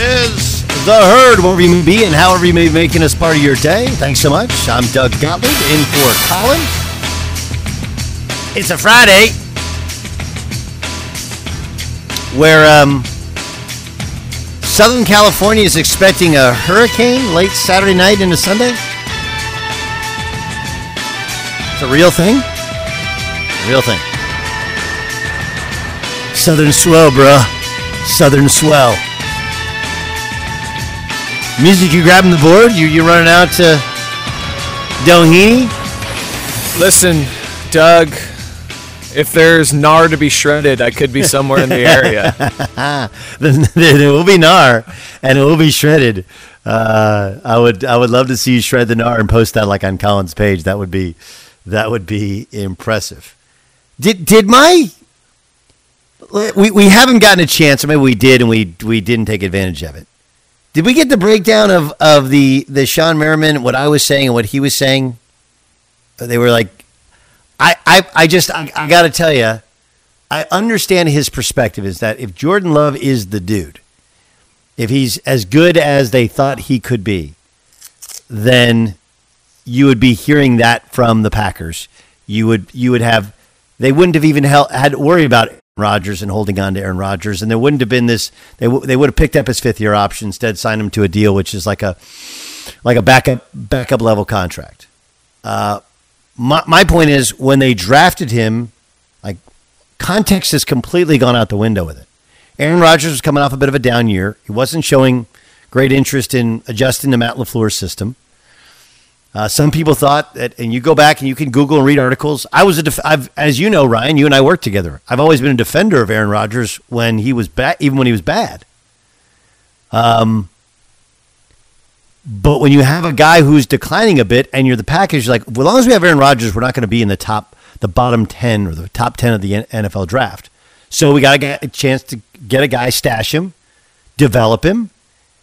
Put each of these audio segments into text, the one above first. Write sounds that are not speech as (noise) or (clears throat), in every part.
is The Herd, wherever you may be and however you may be making us part of your day. Thanks so much. I'm Doug Gottlieb in for Colin. It's a Friday where um, Southern California is expecting a hurricane late Saturday night into Sunday. It's a real thing. Real thing. Southern swell, bruh. Southern swell. Music, you grabbing the board? You you running out to Doheny? Listen, Doug, if there's gnar to be shredded, I could be somewhere in the area. (laughs) then, then it will be gnar, and it will be shredded. Uh, I would I would love to see you shred the gnar and post that like on Colin's page. That would be that would be impressive. Did did my we, we haven't gotten a chance, or maybe we did and we we didn't take advantage of it. Did we get the breakdown of, of the, the Shawne Merriman, what I was saying and what he was saying? They were like, I, I, I just, I, I got to tell you, I understand his perspective is that if Jordan Love is the dude, if he's as good as they thought he could be, then you would be hearing that from the Packers. You would, you would have, they wouldn't have even had to worry about Rodgers and holding on to Aaron Rodgers, and there wouldn't have been this. They w- they would have picked up his fifth year option instead, signed him to a deal which is like a like a backup backup level contract. Uh, my my point is when they drafted him, like context has completely gone out the window with it. Aaron Rodgers was coming off a bit of a down year. He wasn't showing great interest in adjusting to Matt LaFleur's system. Uh, some people thought that, and you go back and you can Google and read articles. I was a, def- I've, as you know, Ryan, you and I worked together. I've always been a defender of Aaron Rodgers when he was bad, even when he was bad. Um, but when you have a guy who's declining a bit, and you're the package, you're like, well, as long as we have Aaron Rodgers, we're not going to be in the top, the bottom ten or the top ten of the NFL draft. So we got to get a chance to get a guy, stash him, develop him,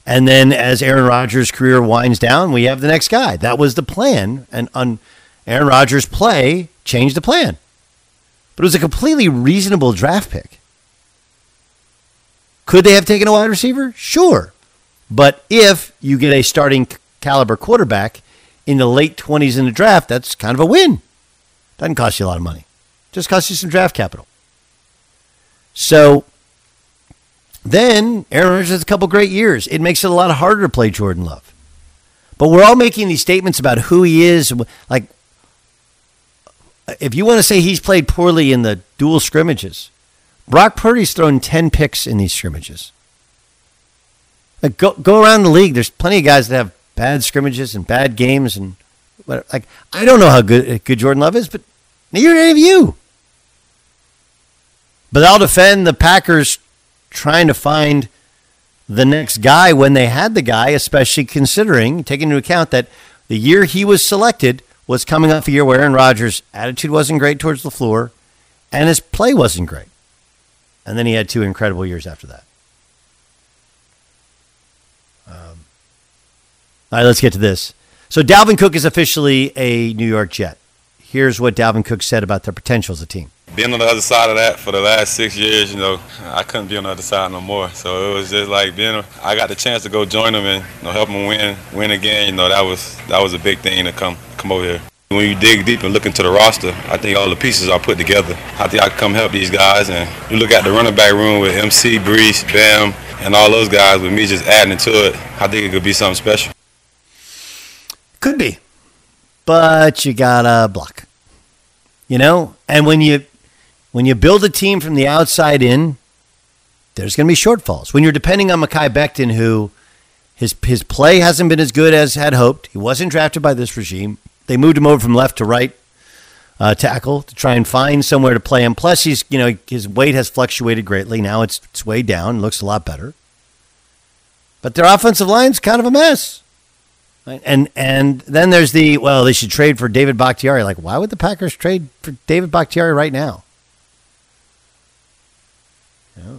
and then as Aaron Rodgers' career winds down, we have the next guy. That was the plan. And on Aaron Rodgers' play changed the plan. But it was a completely reasonable draft pick. Could they have taken a wide receiver? Sure. But if you get a starting caliber quarterback in the late 20s in the draft, that's kind of a win. Doesn't cost you a lot of money. Just costs you some draft capital. So then Aaron Rodgers has a couple great years. It makes it a lot harder to play Jordan Love. But we're all making these statements about who he is. Like, if you want to say he's played poorly in the dual scrimmages, Brock Purdy's thrown 10 picks in these scrimmages. Like, go, go around the league. There's plenty of guys that have bad scrimmages and bad games. And like, I don't know how good, good Jordan Love is, but neither do any of you. But I'll defend the Packers trying to find the next guy when they had the guy, especially considering, taking into account that the year he was selected was coming off a year where Aaron Rodgers' attitude wasn't great towards LaFleur and his play wasn't great. And then he had two incredible years after that. Um, all right, let's get to this. So Dalvin Cook is officially a New York Jet. Here's what Dalvin Cook said about their potential as a team. Being on the other side of that for the last six years, you know, I couldn't be on the other side no more. So it was just like being. I got the chance to go join them and you know, help them win, win again. You know, that was that was a big thing to come come over here. When you dig deep and look into the roster, I think all the pieces are put together. I think I can come help these guys. And you look at the running back room with MC, Breece, Bam, and all those guys. With me just adding to it, I think it could be something special. Could be, but you gotta block. You know, and when you when you build a team from the outside in, there's going to be shortfalls. When you're depending on Mekhi Becton, who his his play hasn't been as good as had hoped. He wasn't drafted by this regime. They moved him over from left to right uh, tackle to try and find somewhere to play him. Plus, he's you know his weight has fluctuated greatly. Now it's it's way down. Looks a lot better. But their offensive line's kind of a mess. And and then there's the well, they should trade for David Bakhtiari. Like, why would the Packers trade for David Bakhtiari right now?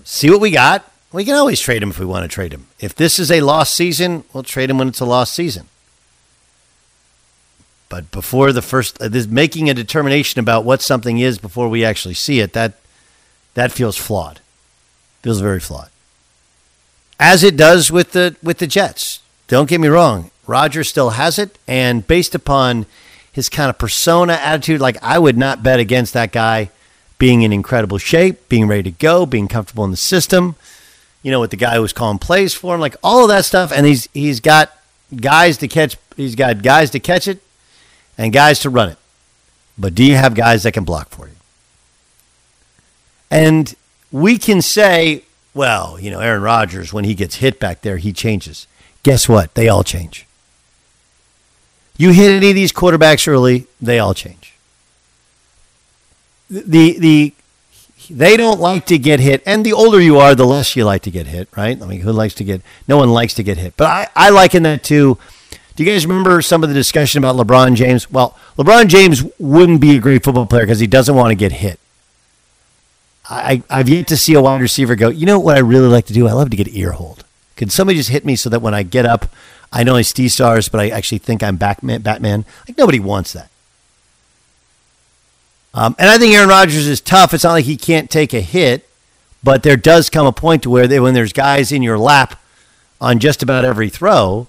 See what we got. We can always trade him if we want to trade him. If this is a lost season, we'll trade him when it's a lost season. But before the first, uh, this making a determination about what something is before we actually see it, that that feels flawed. Feels very flawed. As it does with the with the Jets. Don't get me wrong. Roger still has it, and based upon his kind of persona, attitude, like I would not bet against that guy being in incredible shape, being ready to go, being comfortable in the system. You know, with the guy who was calling plays for him, like all of that stuff, and he's he's got guys to catch. He's got guys to catch it, and guys to run it. But do you have guys that can block for you? And we can say, well, you know, Aaron Rodgers, when he gets hit back there, he changes. Guess what? They all change. You hit any of these quarterbacks early, they all change. The the they don't like to get hit, and the older you are, the less you like to get hit, right? I mean, who likes to get? No one likes to get hit, but I I liken that to. Do you guys remember some of the discussion about LeBron James? Well, LeBron James wouldn't be a great football player because he doesn't want to get hit. I, I've yet to see a wide receiver go, you know what I really like to do? I love to get earholed. Can somebody just hit me so that when I get up, I know it's D stars, but I actually think I'm Batman. Batman. Like nobody wants that. Um, and I think Aaron Rodgers is tough. It's not like he can't take a hit, but there does come a point to where they, when there's guys in your lap on just about every throw,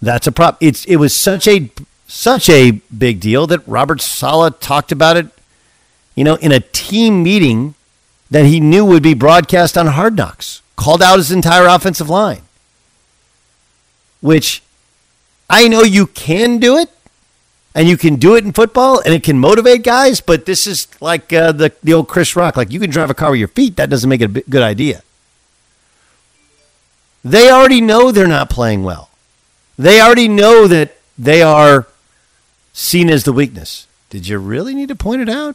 that's a prop. It's it was such a such a big deal that Robert Saleh talked about it, you know, in a team meeting that he knew would be broadcast on Hard Knocks. Called out his entire offensive line, which I know you can do it, and you can do it in football, and it can motivate guys. But this is like uh, the the old Chris Rock, like you can drive a car with your feet. That doesn't make it a good idea. They already know they're not playing well. They already know that they are seen as the weakness. Did you really need to point it out?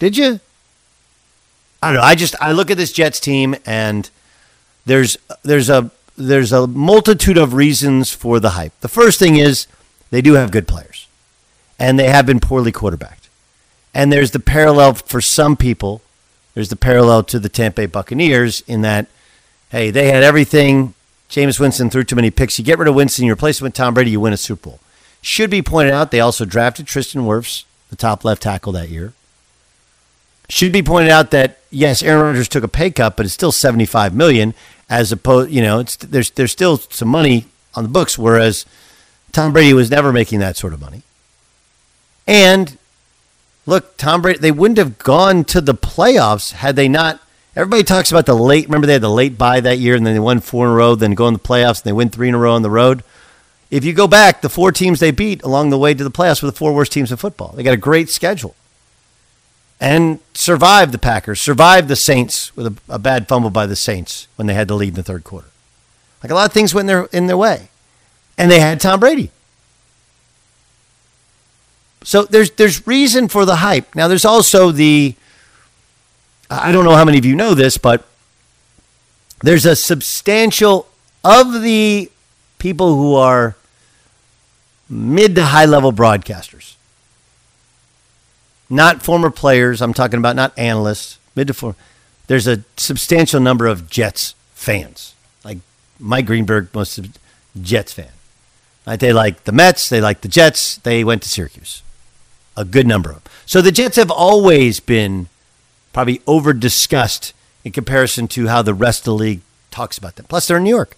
Did you? I don't know. I just I look at this Jets team and there's there's a there's a multitude of reasons for the hype. The first thing is they do have good players. And they have been poorly quarterbacked. And there's the parallel for some people. There's the parallel to the Tampa Bay Buccaneers in that, hey, they had everything. Jameis Winston threw too many picks. You get rid of Winston, you replace him with Tom Brady, you win a Super Bowl. Should be pointed out, they also drafted Tristan Wirfs, the top left tackle that year. Should be pointed out that yes, Aaron Rodgers took a pay cut, but it's still seventy five million. As opposed, you know, it's there's there's still some money on the books, whereas Tom Brady was never making that sort of money. And look, Tom Brady, they wouldn't have gone to the playoffs had they not. Everybody talks about the late. Remember, they had the late bye that year, and then they won four in a row. Then go in the playoffs, and they win three in a row on the road. If you go back, the four teams they beat along the way to the playoffs were the four worst teams in football. They got a great schedule and survived the Packers, survived the Saints with a, a, bad fumble by the Saints when they had to lead in the third quarter. Like a lot of things went in their, in their way. And they had Tom Brady. So there's there's reason for the hype. Now there's also the I don't know how many of you know this, but there's a substantial of the people who are mid to high level broadcasters, not former players. I'm talking about not analysts, mid to. There's a substantial number of Jets fans. Like Mike Greenberg, most Jets fan. They like the Mets. They like the Jets. They went to Syracuse. A good number of them. So the Jets have always been probably over discussed in comparison to how the rest of the league talks about them. Plus, they're in New York.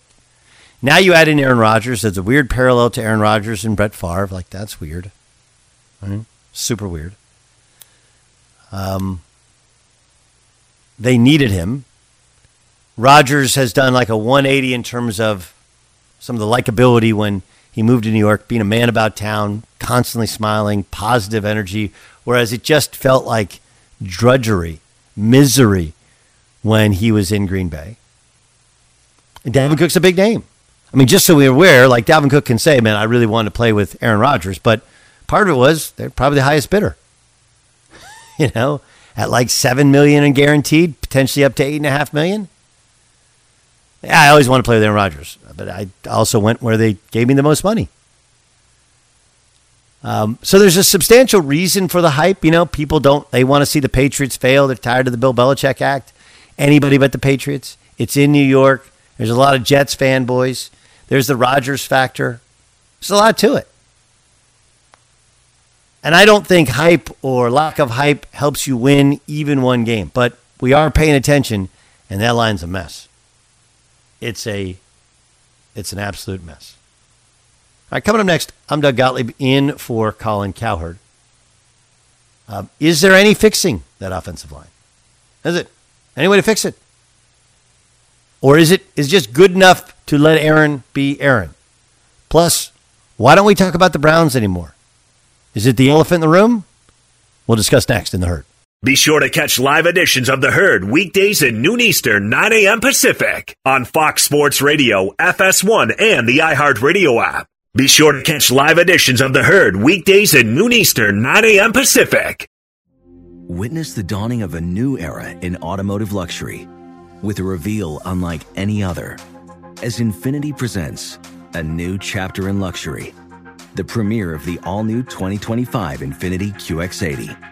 Now you add in Aaron Rodgers. There's a weird parallel to Aaron Rodgers and Brett Favre. Like, that's weird. Right? Super weird. Um, they needed him. Rodgers has done like a 180 in terms of some of the likability when he moved to New York, being a man about town, constantly smiling, positive energy, whereas it just felt like drudgery, misery when he was in Green Bay. And Dalvin Cook's a big name. I mean, just so we're aware, like Dalvin Cook can say, man, I really wanted to play with Aaron Rodgers, but part of it was they're probably the highest bidder. (laughs) you know, at like seven million and guaranteed, potentially up to eight and a half million. Yeah, I always want to play with Aaron Rodgers, but I also went where they gave me the most money. Um, so there's a substantial reason for the hype. You know, people don't they want to see the Patriots fail. They're tired of the Bill Belichick act. Anybody but the Patriots. It's in New York. There's a lot of Jets fanboys. There's the Rodgers factor. There's a lot to it. And I don't think hype or lack of hype helps you win even one game, but we are paying attention, and that line's a mess. It's a, it's an absolute mess. All right, coming up next, I'm Doug Gottlieb in for Colin Cowherd. Um, is there any fixing that offensive line? Is it any way to fix it, or is it is just good enough to let Aaron be Aaron? Plus, why don't we talk about the Browns anymore? Is it the elephant in the room? We'll discuss next in the herd. Be sure to catch live editions of The Herd weekdays at noon Eastern, 9 a.m. Pacific on Fox Sports Radio, FS1, and the iHeartRadio app. Be sure to catch live editions of The Herd weekdays at noon Eastern, 9 a.m. Pacific. Witness the dawning of a new era in automotive luxury with a reveal unlike any other as Infiniti presents a new chapter in luxury the premiere of the all new 2025 Infiniti QX80.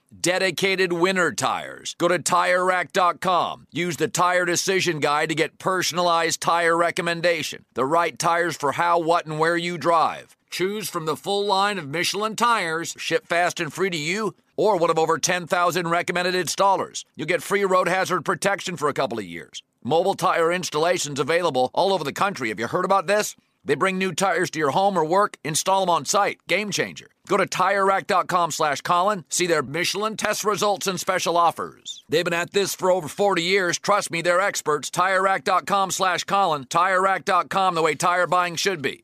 dedicated winter tires. Go to TireRack.com. Use the Tire Decision Guide to get personalized tire recommendation. The right tires for how, what, and where you drive. Choose from the full line of Michelin tires, ship fast and free to you, or one of over 10,000 recommended installers. You'll get free road hazard protection for a couple of years. Mobile tire installations available all over the country. Have you heard about this? They bring new tires to your home or work, install them on site. Game changer. Go to TireRack.com slash Colin. See their Michelin test results and special offers. They've been at this for over 40 years. Trust me, they're experts. TireRack.com slash Colin. TireRack.com, the way tire buying should be.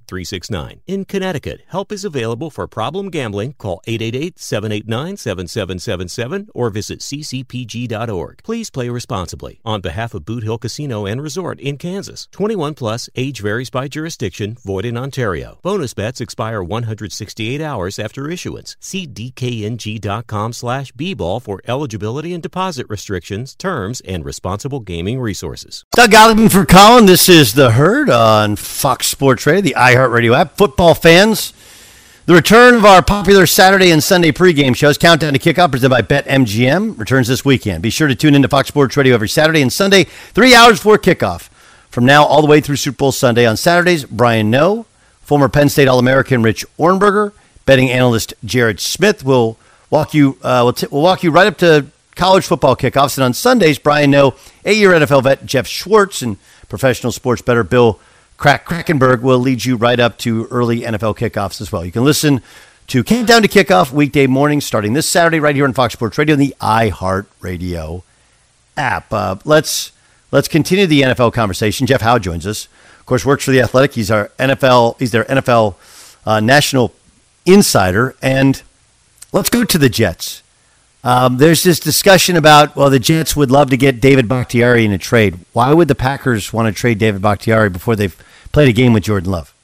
7369. In Connecticut, help is available for problem gambling. Call 888 789 7777 or visit ccpg.org. Please play responsibly. On behalf of Boot Hill Casino and Resort in Kansas, 21 plus, age varies by jurisdiction, void in Ontario. Bonus bets expire 168 hours after issuance. See dkng.com slash bball for eligibility and deposit restrictions, terms, and responsible gaming resources. Doug Gottlieb for Colin. This is The Herd on Fox Sports Radio, the iHeartRadio app. Football fans, the return of our popular Saturday and Sunday pregame shows, Countdown to Kickoff, presented by BetMGM, returns this weekend. Be sure to tune into Fox Sports Radio every Saturday and Sunday, three hours before kickoff. From now all the way through Super Bowl Sunday. On Saturdays, Brian Noe, former Penn State All American Rich Ohrnberger, betting analyst Jared Smith will walk you uh, will, t- will walk you right up to college football kickoffs. And on Sundays, Brian Noe, eight-year NFL vet Geoff Schwartz, and professional sports bettor Bill Crack Krackomberg will lead you right up to early NFL kickoffs as well. You can listen to Countdown to Kickoff weekday mornings starting this Saturday right here on Fox Sports Radio and the iHeart Radio app. Uh, let's let's continue the NFL conversation. Jeff Howe joins us. Of course, works for the Athletic. He's our NFL. He's their NFL uh, national insider. And let's go to the Jets. Um, there's this discussion about well, the Jets would love to get David Bakhtiari in a trade. Why would the Packers want to trade David Bakhtiari before they've played a game with Jordan Love?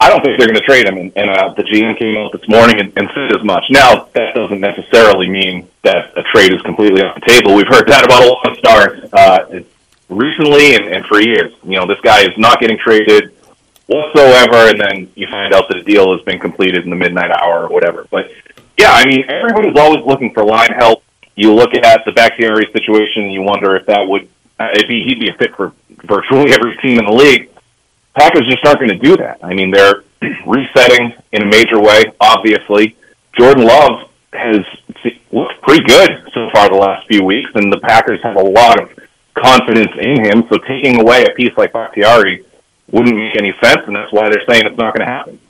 I don't think they're going to trade him, and, and uh, the GM came out this morning and, and said as much. Now, that doesn't necessarily mean that a trade is completely off the table. We've heard that about a lot of stars uh, recently and, and for years. You know, this guy is not getting traded whatsoever, and then you find out that a deal has been completed in the midnight hour or whatever. But yeah, I mean, everybody's always looking for line help. You look at the Bakhtiari situation, you wonder if that would uh, it'd be he'd be a fit for virtually every team in the league. Packers just aren't going to do that. I mean, they're (clears throat) resetting in a major way. Obviously, Jordan Love has looked pretty good so far the last few weeks, and the Packers have a lot of confidence in him. So taking away a piece like Bakhtiari wouldn't make any sense, and that's why they're saying it's not going to happen.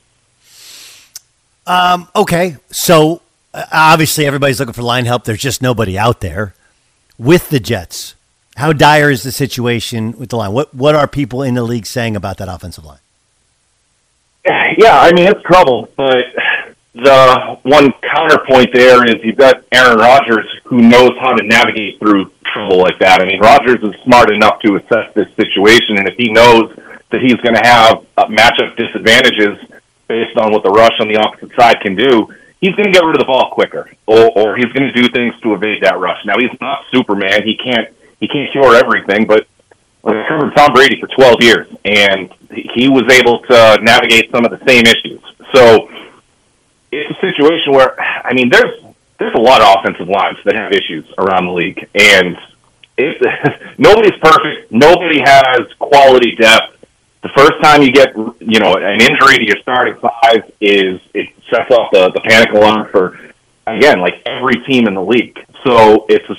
Um, okay, so uh, obviously everybody's looking for line help. There's just nobody out there with the Jets. How dire is the situation with the line? What what are people in the league saying about that offensive line? (sighs) Yeah, I mean it's trouble, but the one counterpoint there is you've got Aaron Rodgers who knows how to navigate through trouble like that. I mean, Rodgers is smart enough to assess this situation, and if he knows that he's going to have uh, matchup disadvantages based on what the rush on the opposite side can do, he's going to get rid of the ball quicker, or, or he's going to do things to evade that rush. Now, he's not Superman; he can't he can't cure everything, but I've covered Tom Brady for 12 years, and he was able to navigate some of the same issues. So it's a situation where, I mean, there's there's a lot of offensive lines that have issues around the league, and it, (laughs) nobody's perfect. Nobody has quality depth. The first time you get, you know, an injury to your starting five is it sets off the, the panic alarm for, again, like every team in the league. So it's a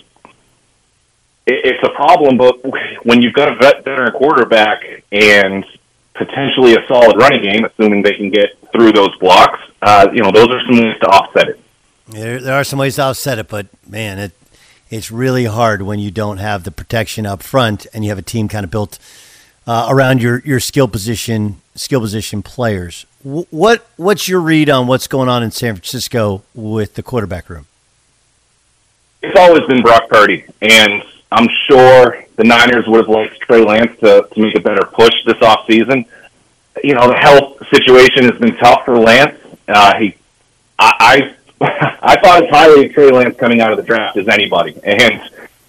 it's a problem, but when you've got a vet, veteran quarterback and potentially a solid running game, assuming they can get through those blocks, uh, you know, those are some ways to offset it. There, there are some ways to offset it, but man, it it's really hard when you don't have the protection up front and you have a team kind of built uh, around your your skill position skill position players. W- what what's your read on what's going on in San Francisco with the quarterback room? It's always been Brock Purdy, and I'm sure the Niners would have liked Trey Lance to, to make a better push this offseason. You know, the health situation has been tough for Lance. Uh, he, I, I, (laughs) I thought as highly of Trey Lance coming out of the draft as anybody, and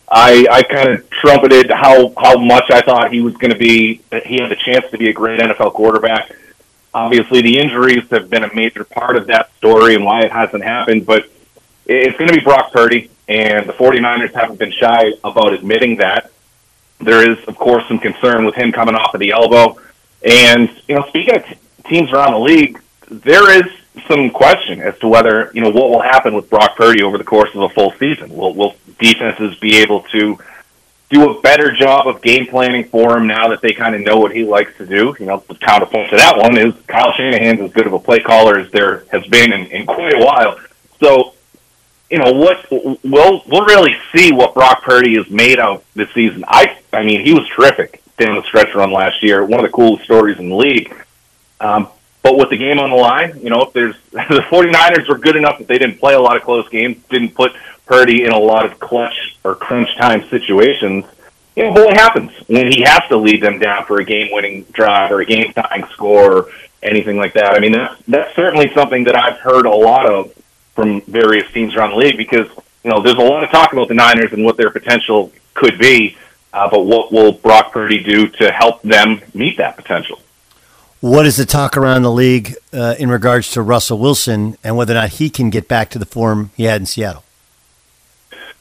I, I kind of trumpeted how how much I thought he was going to be. He had the chance to be a great NFL quarterback. Obviously, the injuries have been a major part of that story and why it hasn't happened. But it's going to be Brock Purdy and the 49ers haven't been shy about admitting that. There is, of course, some concern with him coming off of the elbow. And, you know, speaking of t- teams around the league, there is some question as to whether, you know, what will happen with Brock Purdy over the course of a full season. Will, will defenses be able to do a better job of game planning for him now that they kind of know what he likes to do? You know, the counterpoint to that one is Kyle Shanahan's as good of a play caller as there has been in, in quite a while. So you know what we'll we'll really see what Brock Purdy is made of this season. I I mean he was terrific down the stretch run last year. One of the coolest stories in the league. Um, but with the game on the line, you know, if there's (laughs) the 49ers were good enough that they didn't play a lot of close games, didn't put Purdy in a lot of clutch or crunch time situations. You know, what happens when he has to lead them down for a game-winning drive or a game-tying score or anything like that. I mean, that's that's certainly something that I've heard a lot of from various teams around the league because you know there's a lot of talk about the Niners and what their potential could be, uh, but what will Brock Purdy do to help them meet that potential? What is the talk around the league uh, in regards to Russell Wilson and whether or not he can get back to the form he had in Seattle?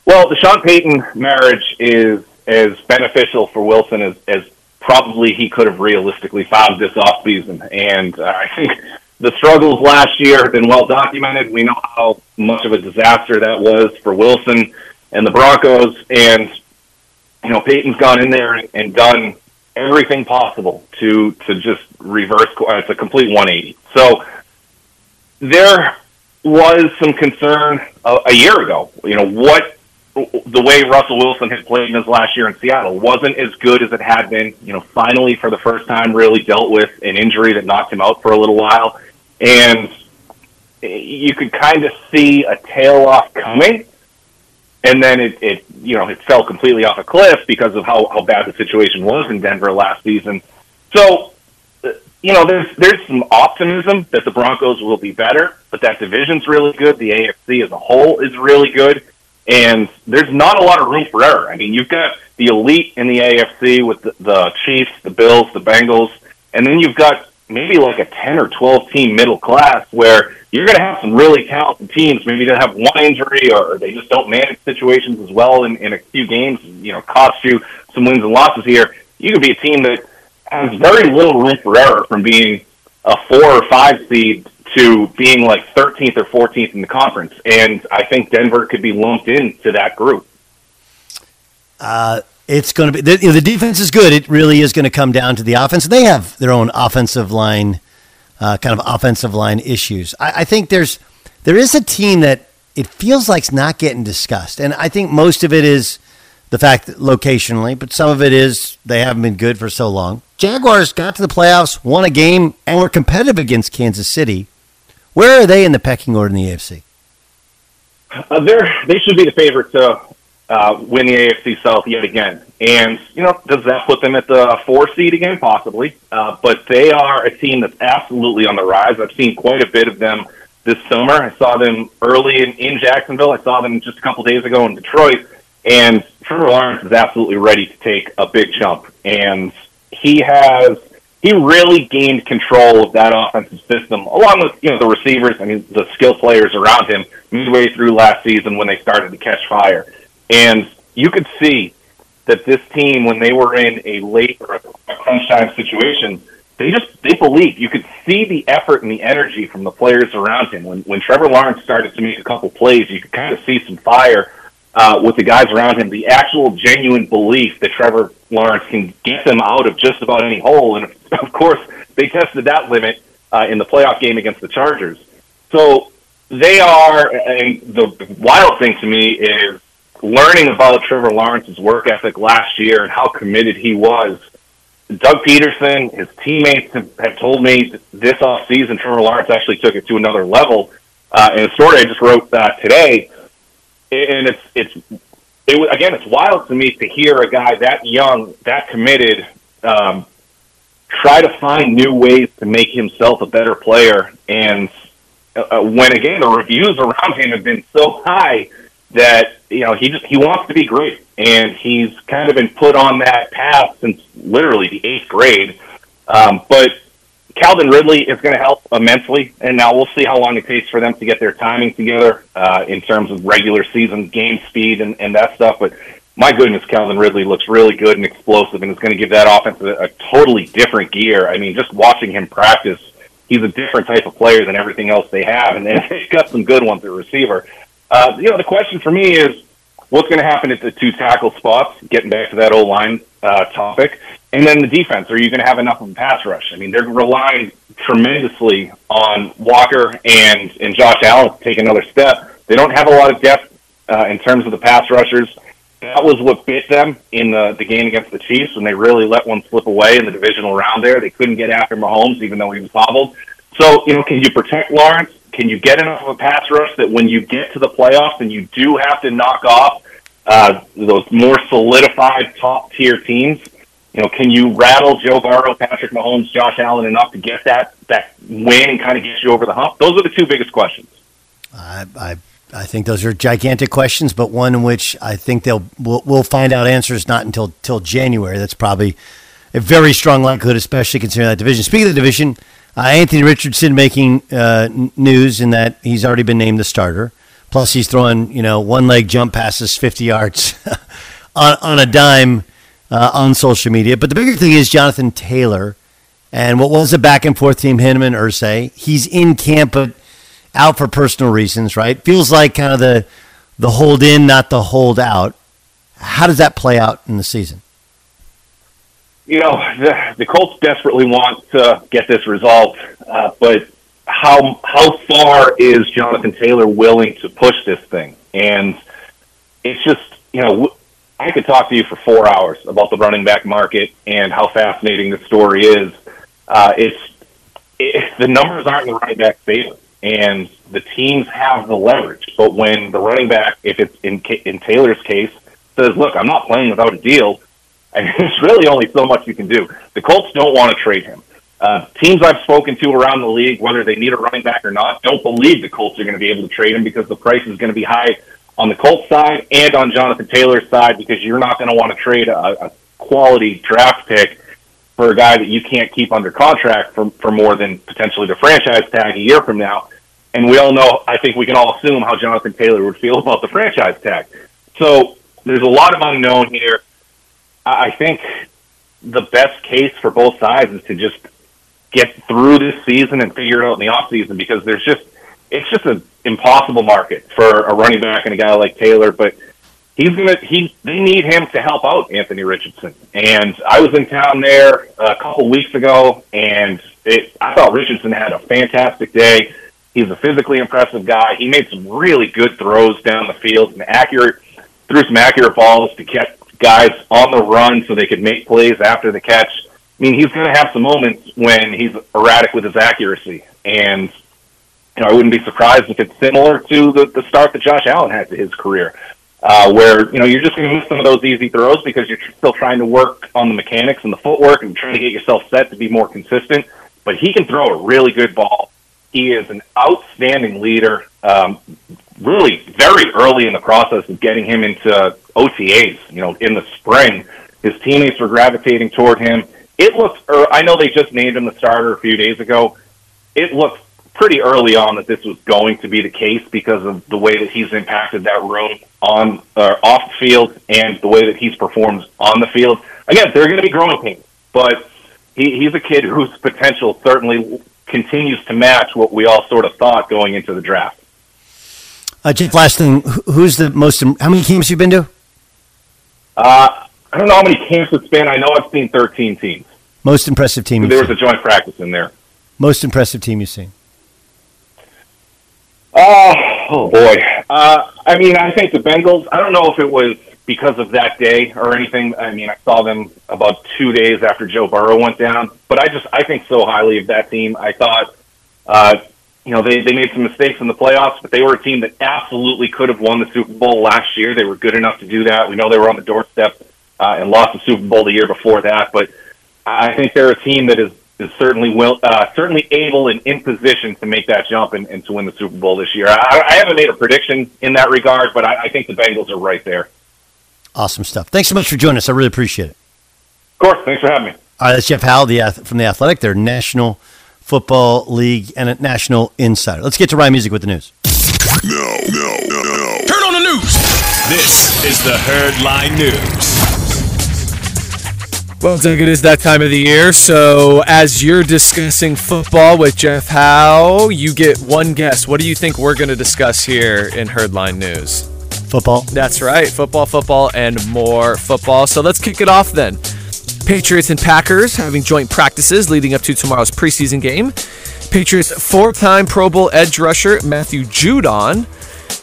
Well, the Sean Payton marriage is as beneficial for Wilson as, as probably he could have realistically found this offseason. And uh, I think the struggles last year have been well documented. We know how much of a disaster that was for Wilson and the Broncos. And, you know, Payton's gone in there and, and done everything possible to, to just reverse. It's uh, a complete 180. So there was some concern a, a year ago. You know, what the way Russell Wilson had played in his last year in Seattle wasn't as good as it had been. You know, finally for the first time, really dealt with an injury that knocked him out for a little while, and eh, you could kind of see a tail off coming, and then it, it you know it fell completely off a cliff because of how how bad the situation was in Denver last season. So. Uh, you know, there's there's some optimism that the Broncos will be better, but that division's really good. The AFC as a whole is really good and there's not a lot of room for error. I mean, you've got the elite in the AFC with the, the Chiefs, the Bills, the Bengals, and then you've got maybe like a 10 or 12 team middle class where you're going to have some really talented teams. Maybe they have one injury or they just don't manage situations as well in, in a few games, you know, cost you some wins and losses here. You could be a team that has very little room for error from being a four or five seed to being like 13th or 14th in the conference. And I think Denver could be lumped into that group. Uh, it's going to be the, you know, the defense is good. It really is going to come down to the offense. They have their own offensive line, uh, kind of offensive line issues. I, I think there's there is a team that it feels like it's not getting discussed, and I think most of it is the fact that locationally, but some of it is they haven't been good for so long. Jaguars got to the playoffs, won a game, and were competitive against Kansas City. Where are they in the pecking order in the AFC? Uh, they're, they should be the favorite to uh, win the AFC South yet again. And, you know, does that put them at the four seed again? Possibly. Uh, but they are a team that's absolutely on the rise. I've seen quite a bit of them this summer. I saw them early in, in Jacksonville. I saw them just a couple days ago in Detroit. And Trevor Lawrence is absolutely ready to take a big jump. And he has he really gained control of that offensive system, along with you know the receivers. I mean, the skill players around him midway through last season when they started to catch fire, and you could see that this team, when they were in a late or a crunch time situation, they just they believed. You could see the effort and the energy from the players around him. When when Trevor Lawrence started to make a couple plays, you could kind of see some fire uh, with the guys around him, the actual genuine belief that Trevor Lawrence can get them out of just about any hole. And (laughs) of course, they tested that limit uh, in the playoff game against the Chargers. So they are, and the wild thing to me is learning about Trevor Lawrence's work ethic last year and how committed he was. Doug Pederson, his teammates have, told me this off season, Trevor Lawrence actually took it to another level. Uh, in a story I just wrote uh, today, and it's it's it was, again it's wild to me to hear a guy that young, that committed, um, try to find new ways to make himself a better player. And uh, when again the reviews (laughs) around him have been so high that you know he just he wants to be great, and he's kind of been put on that path since literally the eighth grade. Um, but Calvin Ridley is going to help immensely, and now we'll see how long it takes for them to get their timing together uh, in terms of regular season game speed and, and that stuff. But my goodness, Calvin Ridley looks really good and explosive, and is going to give that offense a, a totally different gear. I mean, just watching him practice, he's a different type of player than everything else they have, and (laughs) they've got some good ones at receiver. Uh, you know, the question for me is, what's going to happen at the two tackle spots? Getting back to that O line uh, topic. And then the defense, are you going to have enough of a pass rush? I mean, they're relying tremendously on Walker and, and Josh Allen to take another step. They don't have a lot of depth uh, in terms of the pass rushers. that was what bit them in the, the game against the Chiefs when they really let one slip away in the divisional round there. They couldn't get after Mahomes even though he was hobbled. So, you know, can you protect Lawrence? Can you get enough of a pass rush that when you get to the playoffs and you do have to knock off uh, those more solidified top tier teams, you know, can you rattle Joe Burrow, Patrick Mahomes, Josh Allen enough to get that that win and kind of get you over the hump? Those are the two biggest questions. I, I I think those are gigantic questions, but one in which I think they'll we'll, we'll find out answers not until till January. That's probably a very strong likelihood, especially considering that division. Speaking of the division, uh, Anthony Richardson making uh, news in that he's already been named the starter. Plus, he's throwing you know one leg jump passes fifty yards (laughs) on on a dime uh, on social media. But the bigger thing is Jonathan Taylor and what was a back and forth team, him and Irsay. He's in camp, but out for personal reasons, right? Feels like kind of the the hold in, not the hold out. How does that play out in the season? You know, the, the Colts desperately want to get this resolved, uh, but how how far is Jonathan Taylor willing to push this thing? And it's just, you know, I could talk to you for four hours about the running back market and how fascinating the story is. Uh, it's it, the numbers aren't in the running back favor, and the teams have the leverage. But when the running back, if it's in in Taylor's case, says, "Look, I'm not playing without a deal," (laughs) and there's really only so much you can do. The Colts don't want to trade him. Uh, teams I've spoken to around the league, whether they need a running back or not, don't believe the Colts are going to be able to trade him because the price is going to be high on the Colts side and on Jonathan Taylor's side because you're not going to want to trade a, a quality draft pick for a guy that you can't keep under contract for, for more than potentially the franchise tag a year from now. And we all know, I think we can all assume how Jonathan Taylor would feel (laughs) about the franchise tag. So there's a lot of unknown here. I think the best case for both sides is to just get through this season and figure it out in the off season because there's just it's just an impossible market for a running back and a guy like Taylor. But he's gonna he they need him to help out Anthony Richardson. And I was in town there a couple weeks ago, and it I thought Richardson had a fantastic day. He's a physically impressive guy. He made some really good throws down the field, and accurate threw some accurate balls to get guys on the run so they could make plays after the catch. I mean, he's going to have some moments when he's erratic with his accuracy, and you know, I wouldn't be surprised if it's similar to the, the start that Josh Allen had to his career, uh, where, you know, you're just going to miss some of those easy throws because you're still trying to work on the mechanics and the footwork and trying to get yourself set to be more consistent. But he can throw a really good ball. He is an outstanding leader. Um, really, very early in the process of getting him into OTAs, you know, in the spring, his teammates were gravitating toward him. It looks, or I know they just named him the starter a few days ago. It looks pretty early on that this was going to be the case because of the way that he's impacted that room on uh, off the field and the way that he's performed on the field. Again, there are going to be growing pains, but he, he's a kid whose potential certainly continues to match what we all sort of thought going into the draft. Uh, last thing, who's the most? How many camps you been to? Uh, I don't know how many camps it's been. I know I've seen 13 teams. Most impressive team. There was a joint practice in there. Most impressive team you've seen. Uh, oh boy. Uh, I mean, I think the Bengals. I don't know if it was because of that day or anything. I mean, I saw them about two days after Joe Burrow went down, but I just I think so highly of that team. I thought, uh, you know, they they made some mistakes in the playoffs, but they were a team that absolutely could have won the Super Bowl last year. They were good enough to do that. We know they were on the doorstep uh, and lost the Super Bowl the year before that, but I think they're a team that is is certainly will uh, certainly able and in position to make that jump and, and to win the Super Bowl this year. I, I haven't made a prediction in that regard, but I, I think the Bengals are right there. Awesome stuff. Thanks so much for joining us. I really appreciate it. Of course. Thanks for having me. All right, that's Jeff Howell the, from the Athletic, their National Football League and a National Insider. Let's get to Ryan Music with the news. No, no, no, no. Turn on the news. This is the Herd Line News. Well, Doug, it is that time of the year. So, as you're discussing football with Jeff Howe, you get one guess. What do you think we're going to discuss here in Herdline News? Football. That's right. Football, football, and more football. So, let's kick it off then. Patriots and Packers having joint practices leading up to tomorrow's preseason game. Patriots four time Pro Bowl edge rusher Matthew Judon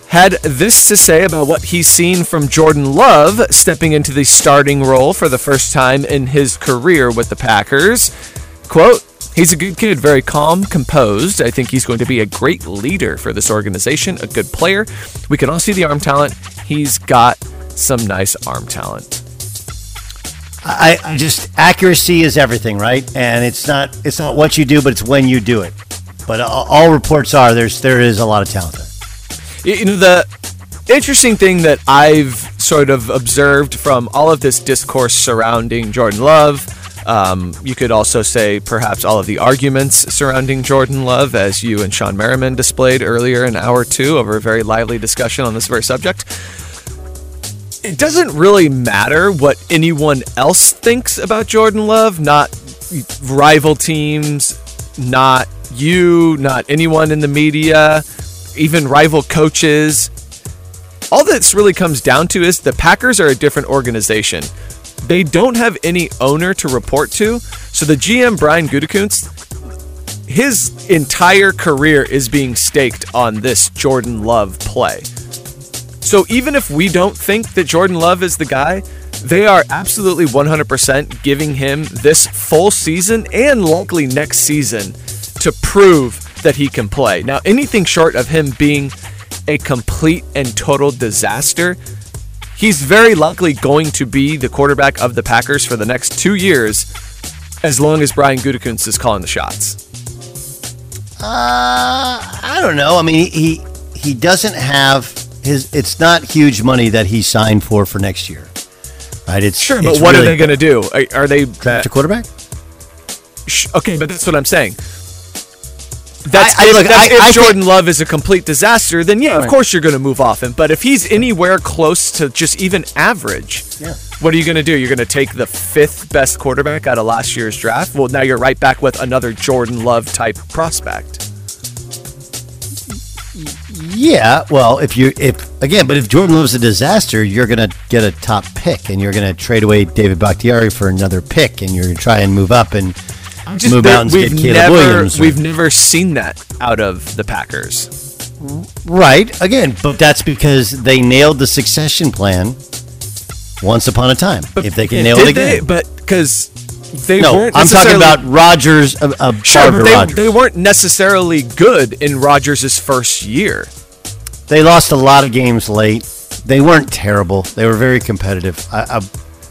had this to say about what he's seen from Jordan Love stepping into the starting role for the first time in his career with the Packers. Quote, He's a good kid, very calm, composed. I think he's going to be a great leader for this organization, a good player. We can all see the arm talent. He's got some nice arm talent. I, just accuracy is everything, right? And it's not it's not what you do, but it's when you do it. But all, all reports are there's there is a lot of talent there. You know the interesting thing that I've sort of observed from all of this discourse surrounding Jordan Love um, you could also say perhaps all of the arguments surrounding Jordan Love, as you and Shawne Merriman displayed earlier in hour two over a very lively discussion on this very subject. It doesn't really matter what anyone else thinks about Jordan Love, not rival teams, not you, not anyone in the media, even rival coaches. All this really comes down to is the Packers are a different organization they don't have any owner to report to. So the GM Brian Gutekunst, his entire career is being staked on this Jordan Love play. So even if we don't think that Jordan Love is the guy, they are absolutely 100% giving him this full season and likely next season to prove that he can play. Now, anything short of him being a complete and total disaster he's very likely going to be the quarterback of the Packers for the next two years, as long as Brian Gutekunst is calling the shots. Uh, I don't know. I mean, he he doesn't have his. It's not huge money that he signed for for next year, right? It's sure, it's but what really, are they going to do? Are, are they draft a quarterback? Okay, but that's what I'm saying. That's, I, I, if, look, that's I, if Jordan Love is a complete disaster, then yeah, Right. of course you're going to move off him. But if he's anywhere close to just even average, Yeah. what are you going to do? You're going to take the fifth best quarterback out of last year's draft? Well, now you're right back with another Jordan Love type prospect. Yeah, well, if you if again, but if Jordan Love's a disaster, you're going to get a top pick, and you're going to trade away David Bakhtiari for another pick, and you're going to try and move up and Just move out and get Caleb never Williams. we've never seen that out of the Packers. right again, but that's because they nailed the succession plan once upon a time. if they can nail it they? again, But because they no, weren't. I'm talking about Rodgers. Uh, uh, Sure, but they, Rodgers. they weren't necessarily good in Rodgers' first year. They lost a lot of games late. They weren't terrible. They were very competitive. I, I,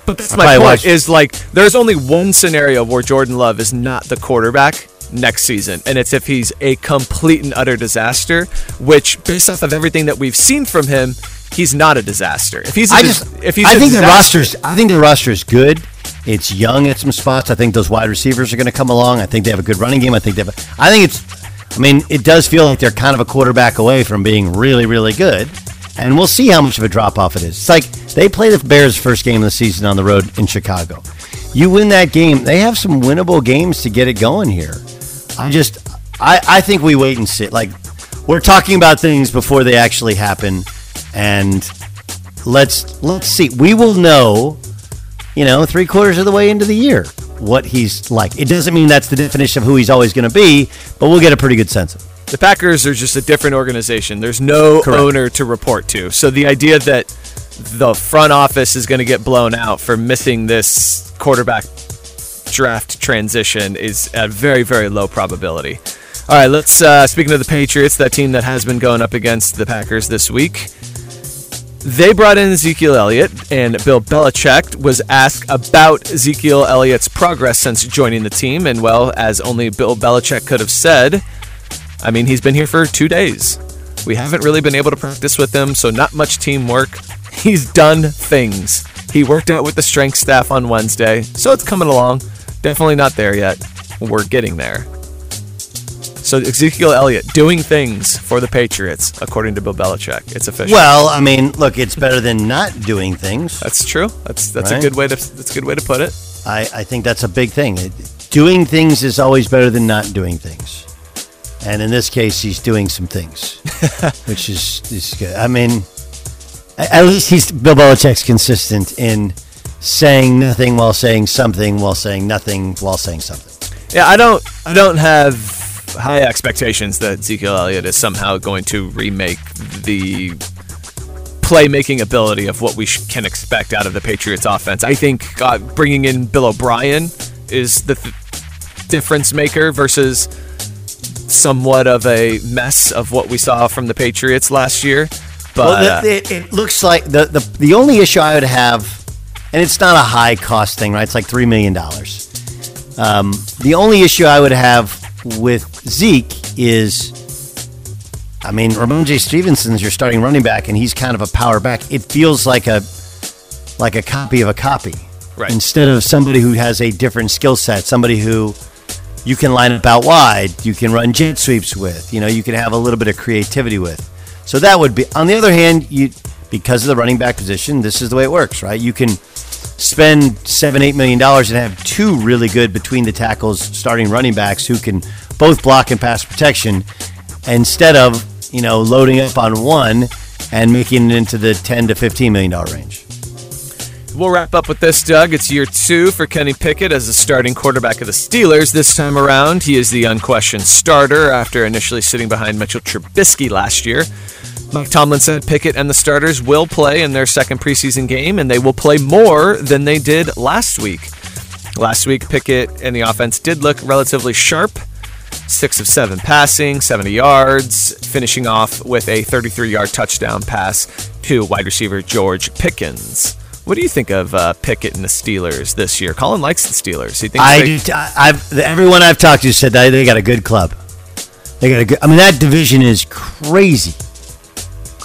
But that's I my point. watched- Is like there's only one scenario where Jordan Love is not the quarterback next season, and it's if he's a complete and utter disaster. Which, based off of everything that we've seen from him, he's not a disaster. If he's, a I just, if he's, I think the roster's, I think the roster is good. It's young at some spots. I think those wide receivers are going to come along. I think they have a good running game. I think they have. A, I think it's. I mean, it does feel like they're kind of a quarterback away from being really, really good. And we'll see how much of a drop off it is. It's like they play the Bears' first game of the season on the road in Chicago. You win that game, they have some winnable games to get it going here. I just, I, I think we wait and see. Like, we're talking about things before they actually happen, and let's let's see. We will know, you know, three quarters of the way into the year what he's like. It doesn't mean that's the definition of who he's always going to be, but we'll get a pretty good sense of it. The Packers are just a different organization. There's no Correct. owner to report to. So the idea that the front office is going to get blown out for missing this quarterback draft transition is a very, very low probability. All right, let's. Uh, speaking of the Patriots, that team that has been going up against the Packers this week, they brought in Ezekiel Elliott, and Bill Belichick was asked about Ezekiel Elliott's progress since joining the team. And well, as only Bill Belichick could have said, I mean, he's been here for two days. We haven't really been able to practice with him, so not much teamwork. He's done things. He worked out with the strength staff on Wednesday, so it's coming along. Definitely not there yet. We're getting there. So Ezekiel Elliott doing things for the Patriots, according to Bill Belichick. It's official. Well, I mean, look, it's better than not doing things. That's true. That's that's Right? a good way to that's a good way to put it. I, I think that's a big thing. Doing things is always better than not doing things. And in this case, he's doing some things, (laughs) which is, is good. I mean, at least he's Bill Belichick's consistent in saying nothing while saying something while saying nothing while saying something. Yeah, I don't I don't have high expectations that Ezekiel Elliott is somehow going to remake the playmaking ability of what we sh- can expect out of the Patriots offense. I think uh, bringing in Bill O'Brien is the th- difference maker versus somewhat of a mess of what we saw from the Patriots last year. But well, the, it, it, looks like the, the the only issue I would have, and it's not a high cost thing, right? It's like three million dollars. Um, the only issue I would have with Zeke is, I mean, Rhamondre Stevenson's your starting running back, and he's kind of a power back. It feels like a like a copy of a copy, right? Instead of somebody who has a different skill set, somebody who you can line up out wide, you can run jet sweeps with, you know, you can have a little bit of creativity with. So that would be. On the other hand, you because of the running back position, this is the way it works, right? You can spend seven, eight million dollars and have two really good between the tackles starting running backs who can both block and pass protection, instead of you know loading up on one and making it into the ten to fifteen million dollar range. We'll wrap up with this, Doug. It's year two for Kenny Pickett as the starting quarterback of the Steelers. This time around, he is the unquestioned starter after initially sitting behind Mitchell Trubisky last year. Mike Tomlin said Pickett and the starters will play in their second preseason game, and they will play more than they did last week. Last week, Pickett and the offense did look relatively sharp. Six of seven passing, 70 yards, finishing off with a 33 yard touchdown pass to wide receiver George Pickens. What do you think of uh, Pickett and the Steelers this year? Colin likes the Steelers. He thinks I they- do. I've everyone I've talked to said that they got a good club. They got a good. I mean, that division is crazy,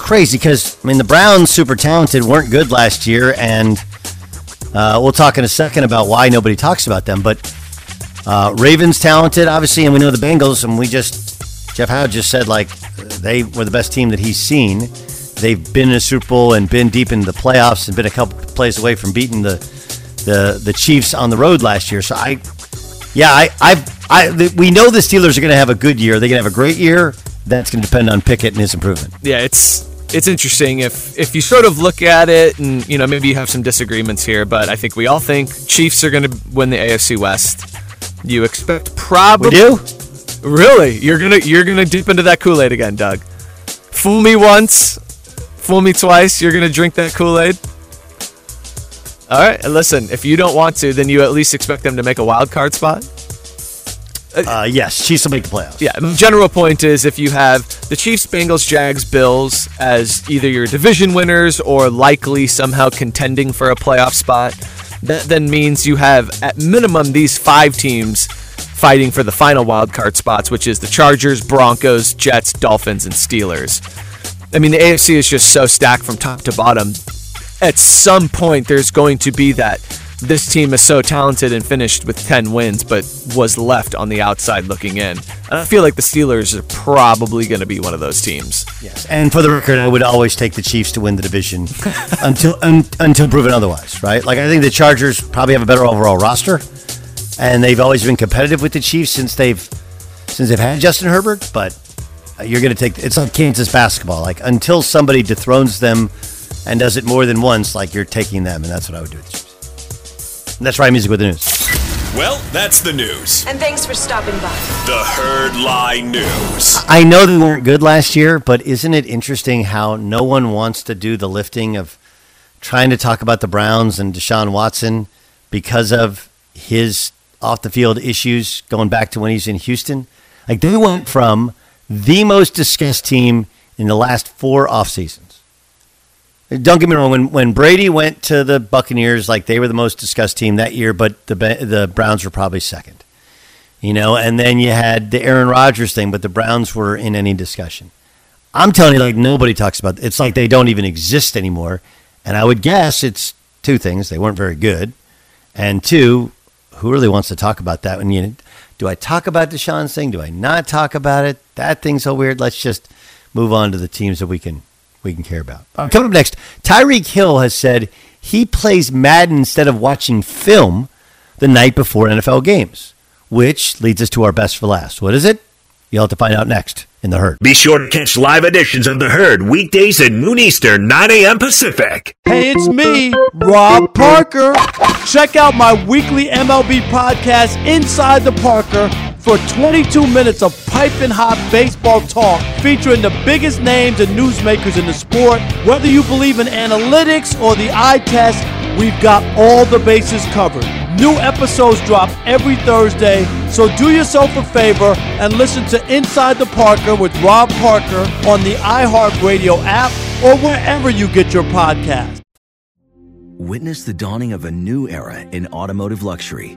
crazy. Because I mean, the Browns, super talented, weren't good last year, and uh, we'll talk in a second about why nobody talks about them. But uh, Ravens talented, obviously, and we know the Bengals, and we just Jeff Howe just said like they were the best team that he's seen. They've been in a Super Bowl and been deep in the playoffs and been a couple plays away from beating the the the Chiefs on the road last year. So I, yeah, I I, I we know the Steelers are going to have a good year. They're going to have a great year. That's going to depend on Pickett and his improvement. yeah, it's it's interesting if if you sort of look at it and you know maybe you have some disagreements here, but I think we all think Chiefs are going to win the AFC West. You expect probably We do. Really, you're gonna you're gonna dip into that Kool Aid again, Doug. Fool me once, fool me twice. You're gonna drink that Kool Aid. All right, and listen. If you don't want to, then you at least expect them to make a wild card spot. Uh, yes, Chiefs will make the playoffs. Yeah, the general point is if you have the Chiefs, Bengals, Jags, Bills as either your division winners or likely somehow contending for a playoff spot, that then means you have at minimum these five teams fighting for the final wild card spots, which is the Chargers, Broncos, Jets, Dolphins, and Steelers. I mean, the AFC is just so stacked from top to bottom. At some point, there's going to be that this team is so talented and finished with 10 wins, but was left on the outside looking in. And I feel like the Steelers are probably going to be one of those teams. Yes, and for the record, I would always take the Chiefs to win the division (laughs) until un, until proven otherwise. Right? Like I think the Chargers probably have a better overall roster, and they've always been competitive with the Chiefs since they've since they've had Justin Herbert. But uh, you're going to take it's like Kansas basketball. Like until somebody dethrones them and does it more than once, like you're taking them, and that's what I would do. That's right. Music with the news. Well, that's the news. And thanks for stopping by. The Herd Line News. I know they weren't good last year, but isn't it interesting how no one wants to do the lifting of trying to talk about the Browns and Deshaun Watson because of his off the field issues going back to when he's in Houston? Like they went from the most discussed team in the last four off seasons. Don't get me wrong. When when Brady went to the Buccaneers, like they were the most discussed team that year, but the the Browns were probably second. You know, and then you had the Aaron Rodgers thing, but the Browns were in any discussion. I'm telling you, like nobody talks about. It's like they don't even exist anymore. And I would guess it's two things: they weren't very good, and two, who really wants to talk about that? When you do I talk about Deshaun's thing? Do I not talk about it? That thing's so weird. Let's just move on to the teams that we can we can care about. Uh, coming up next, Tyreek Hill has said he plays Madden instead of watching film the night before NFL games, which leads us to our best for last. What is it? You'll have to find out next in the herd. Be sure to catch live editions of The Herd weekdays at noon Eastern, 9 a.m. Pacific. Hey, it's me, Rob Parker. Check out my weekly MLB podcast, Inside the Parker, for 22 minutes of piping hot baseball talk featuring the biggest names and newsmakers in the sport. Whether you believe in analytics or the eye test, we've got all the bases covered. New episodes drop every Thursday, so do yourself a favor and listen to Inside the Parker with Rob Parker on the iHeartRadio app or wherever you get your podcast. Witness the dawning of a new era in automotive luxury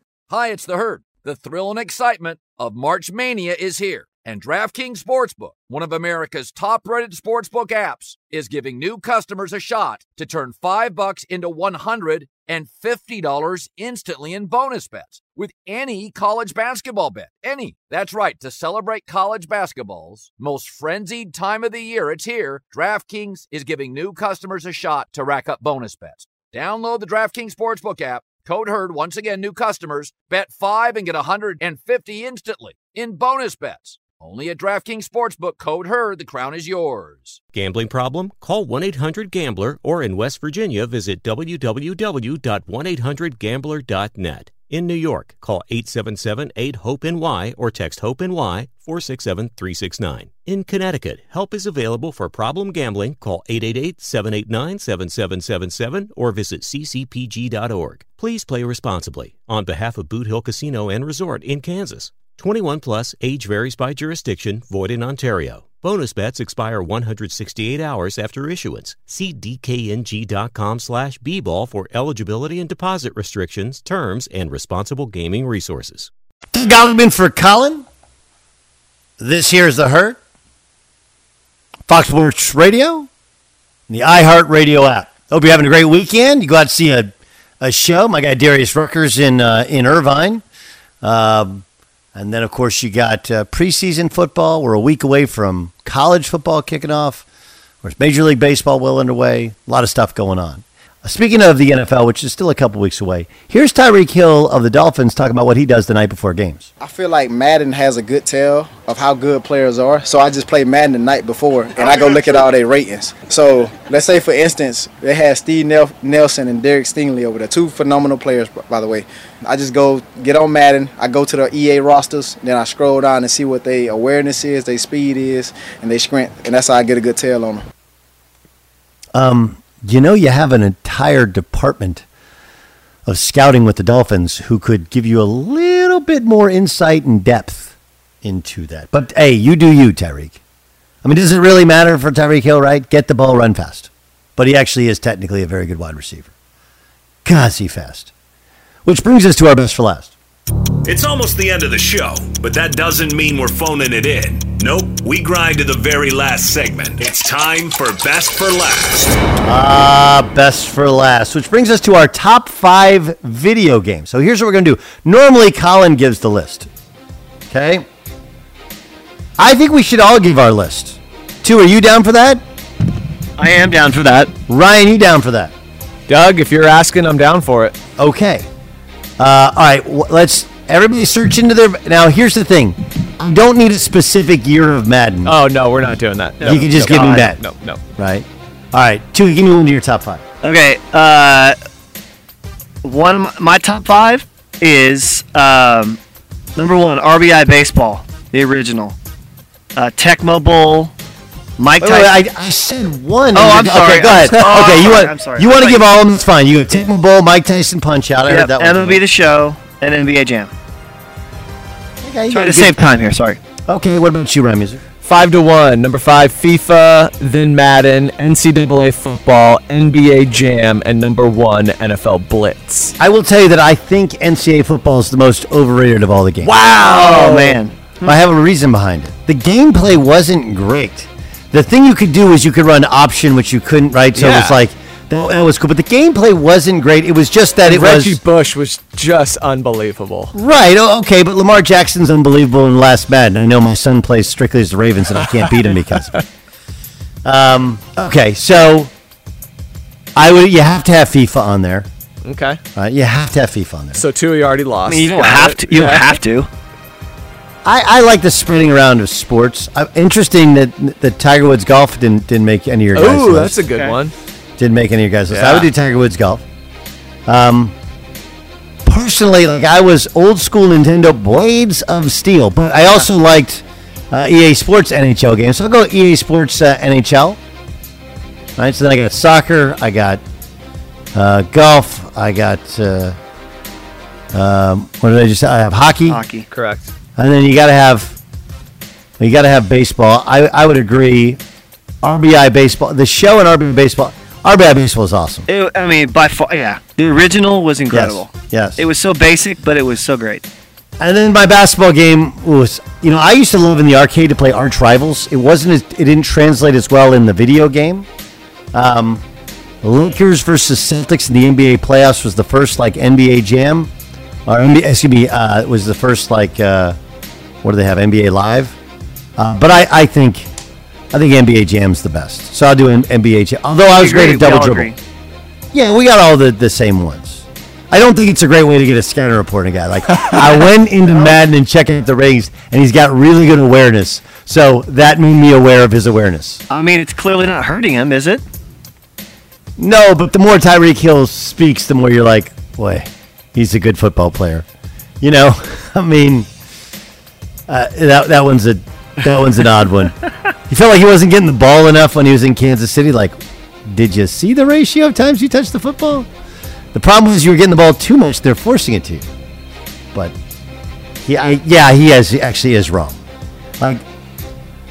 Hi, it's the herd. The thrill and excitement of March Mania is here. And DraftKings Sportsbook, one of America's top-rated sportsbook apps, is giving new customers a shot to turn 5 bucks into $150 instantly in bonus bets with any college basketball bet. Any. That's right, to celebrate college basketball's most frenzied time of the year, it's here. DraftKings is giving new customers a shot to rack up bonus bets. Download the DraftKings Sportsbook app Code HERD, once again, new customers, bet 5 and get 150 instantly in bonus bets. Only at DraftKings Sportsbook, code HERD, the crown is yours. Gambling problem? Call 1 800 Gambler or in West Virginia, visit www.1800Gambler.net. In New York, call 877 8 HOPE NY or text HOPE NY 467 369. In Connecticut, help is available for problem gambling. Call 888 789 7777 or visit ccpg.org. Please play responsibly. On behalf of Boot Hill Casino and Resort in Kansas, 21 plus, age varies by jurisdiction, void in Ontario. Bonus bets expire 168 hours after issuance. See dkng.com slash bball for eligibility and deposit restrictions, terms, and responsible gaming resources. Gottliebman for Colin. This here's the Herd. Fox Sports Radio, the iHeart Radio app. Hope you're having a great weekend. You go out to see a, a show. My guy Darius Rucker's in uh, in Irvine. Um, and then, of course, you got uh, preseason football. We're a week away from college football kicking off. There's Major League Baseball well underway. A lot of stuff going on. Speaking of the NFL, which is still a couple weeks away, here's Tyreek Hill of the Dolphins talking about what he does the night before games. I feel like Madden has a good tell of how good players are. So I just play Madden the night before and I go look at all their ratings. So let's say, for instance, they had Steve Nelson and Derek Stingley over there, two phenomenal players, by the way. I just go get on Madden. I go to the EA rosters, then I scroll down and see what their awareness is, their speed is, and their strength, and that's how I get a good tell on them. Um, you know, you have an entire department of scouting with the Dolphins who could give you a little bit more insight and depth into that. But hey, you do you, Tyreek. I mean, does it really matter for Tyreek Hill, right? Get the ball, run fast. But he actually is technically a very good wide receiver. God, he fast. Which brings us to our best for last. It's almost the end of the show, but that doesn't mean we're phoning it in. Nope, we grind to the very last segment. It's time for Best for Last. Ah, best for last, which brings us to our top five video games. So here's what we're going to do. Normally, Colin gives the list. Okay? I think we should all give our list. Two, are you down for that? I am down for that. Ryan, you down for that? Doug, if you're asking, I'm down for it. Okay. Uh, all right, w- let's everybody search into their. Now, here's the thing: you don't need a specific year of Madden. Oh no, we're not doing that. you can just give me God. that. No, no. Right. All right, two. Give me one of your top five. Okay. Uh, one of my, my top five is um, number one RBI baseball, the original. Uh, Tecmo Bowl, Mike Wait, wait, I, I said one. Oh, I'm Okay, sorry. go I'm ahead. oh, okay, I'm you sorry, want I'm sorry. you want to give all of them? It's fine. You have Tecmo Bowl, Mike Tyson Punch Out. I Yep, heard that one. MLB The Show and NBA Jam. Okay, you Trying gotta save time here. Sorry. Okay, what about you, Ryan Music? Five to one. Number five, FIFA, then Madden, NCAA football, NBA Jam, and number one, NFL Blitz. I will tell you that I think NCAA football is the most overrated of all the games. Wow. Oh man. Hmm. I have a reason behind it. The gameplay wasn't great. The thing you could do is you could run option, which you couldn't, right? So it was like that, that was cool, but the gameplay wasn't great. It was just that And it Reggie was Bush was just unbelievable. right. oh, Okay, but Lamar Jackson's unbelievable in last Madden. I know my son plays strictly as the Ravens, and I can't beat him because. of it. (laughs) Um. Okay, so I would. You have to have FIFA on there. Okay. Right? You have to have FIFA on there. So two, you already lost. I mean, you don't have to. You don't have to. I, I like the spreading around of sports. Uh, interesting that that Tiger Woods golf didn't didn't make any of your guys' Ooh, list. that's a good one. Didn't make any of your guys' list. I would do Tiger Woods golf. Um, personally, like I was old school Nintendo Blades of Steel, but I also liked uh, EA Sports NHL games. So I'll go EA Sports uh, NHL. All right, so then I got soccer, I got uh, golf, I got uh, um, what did I just say? I have hockey. Hockey. Correct. And then you got to have you got to have baseball. I I would agree. RBI baseball. The show in RBI baseball. RBI baseball was awesome. It, I mean, by far, yeah. The original was incredible. Yes. It was so basic, but it was so great. And then my basketball game was, you know, I used to live in the arcade to play Arch Rivals. It wasn't as, it didn't translate as well in the video game. Um, Lakers versus Celtics in the NBA playoffs was the first like NBA Jam, or NBA, excuse me, uh, was the first like uh, what do they have NBA Live? Uh, but I, I think I think NBA Jam's the best. So I'll do an NBA Jam. Although I was great at double dribble. agree. Yeah, we got all the, the same ones. I don't think it's a great way to get a scanner reporting guy. Like I (laughs) went into Madden and checked out the ratings, and he's got really good awareness. So that made me aware of his awareness. I mean, it's clearly not hurting him, is it? No, but the more Tyreek Hill speaks, the more you're like, boy, he's a good football player. You know, (laughs) I mean, uh, that that one's a that one's an odd one. He felt like he wasn't getting the ball enough when he was in Kansas City. Like, did you see the ratio of times you touched the football? The problem was you were getting the ball too much. They're forcing it to you. But he, I, yeah, he has he actually is wrong. Like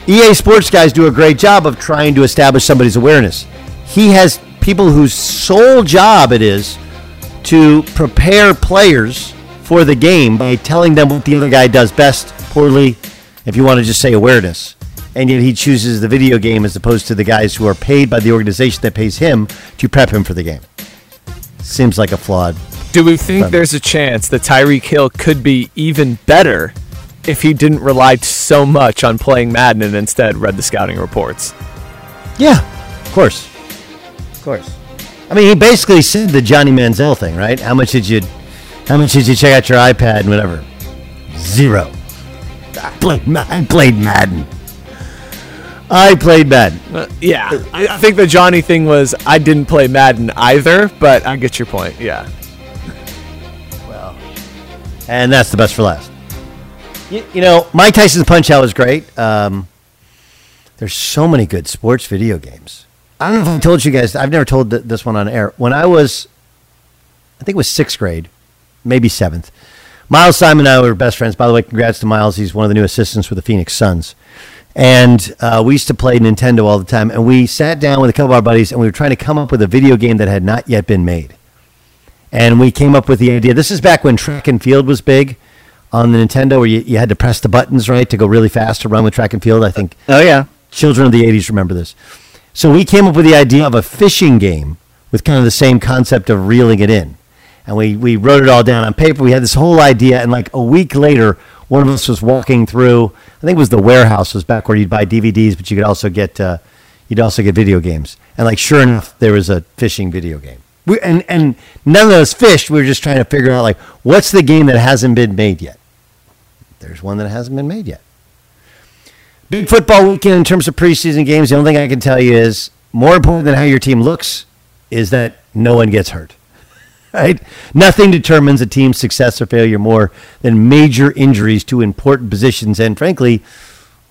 EA Sports guys do a great job of trying to establish somebody's awareness. He has people whose sole job it is to prepare players for the game by telling them what the other guy does best, poorly, if you want to just say awareness. And yet he chooses the video game as opposed to the guys who are paid by the organization that pays him to prep him for the game. Seems like a flawed. Do we think Right. there's a chance that Tyreek Hill could be even better if he didn't rely so much on playing Madden and instead read the scouting reports? Yeah, of course. Of course. I mean, he basically said the Johnny Manziel thing, right? How much did you, how much did you check out your iPad and whatever? Zero. I played, Ma- I played Madden. I played Madden. Uh, yeah, I, I think the Johnny thing was I didn't play Madden either, but I get your point. Yeah. Well, and that's the best for last. You, you know, Mike Tyson's Punch Out was great. Um, there's so many good sports video games. I don't know if I told you guys. I've never told th- this one on air. When I was, I think it was sixth grade, maybe seventh. Miles Simon and I were best friends. By the way, congrats to Miles. He's one of the new assistants with the Phoenix Suns. And uh, we used to play Nintendo all the time. And we sat down with a couple of our buddies and we were trying to come up with a video game that had not yet been made and we came up with the idea. This is back when track and field was big. on the Nintendo where you, you had to press the buttons right to go really fast to run with track and field. I think. Oh yeah. Children of the '80s remember this. So we came up with the idea of a fishing game with kind of the same concept of reeling it in, and we we wrote it all down on paper. We had this whole idea, and like a week later, one of us was walking through. I think it was the Wherehouse was back where you'd buy DVDs, but you could also get uh, you'd also get video games. And like sure enough, there was a fishing video game. We, and and none of us fished. We were just trying to figure out like what's the game that hasn't been made yet. There's one that hasn't been made yet. Big football weekend in terms of preseason games. The only thing I can tell you is more important than how your team looks is that no one gets hurt. Right? Nothing determines a team's success or failure more than major injuries to important positions, and frankly,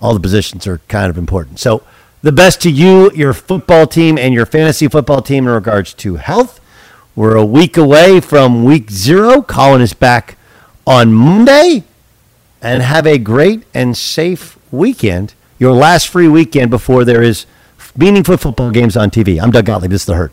all the positions are kind of important. So, the best to you, your football team, and your fantasy football team in regards to health. We're a week away from week zero. Colin is back on Monday. And have a great and safe weekend. Your last free weekend before there is meaningful football games on TV. I'm Doug Gottlieb. This is The Herd.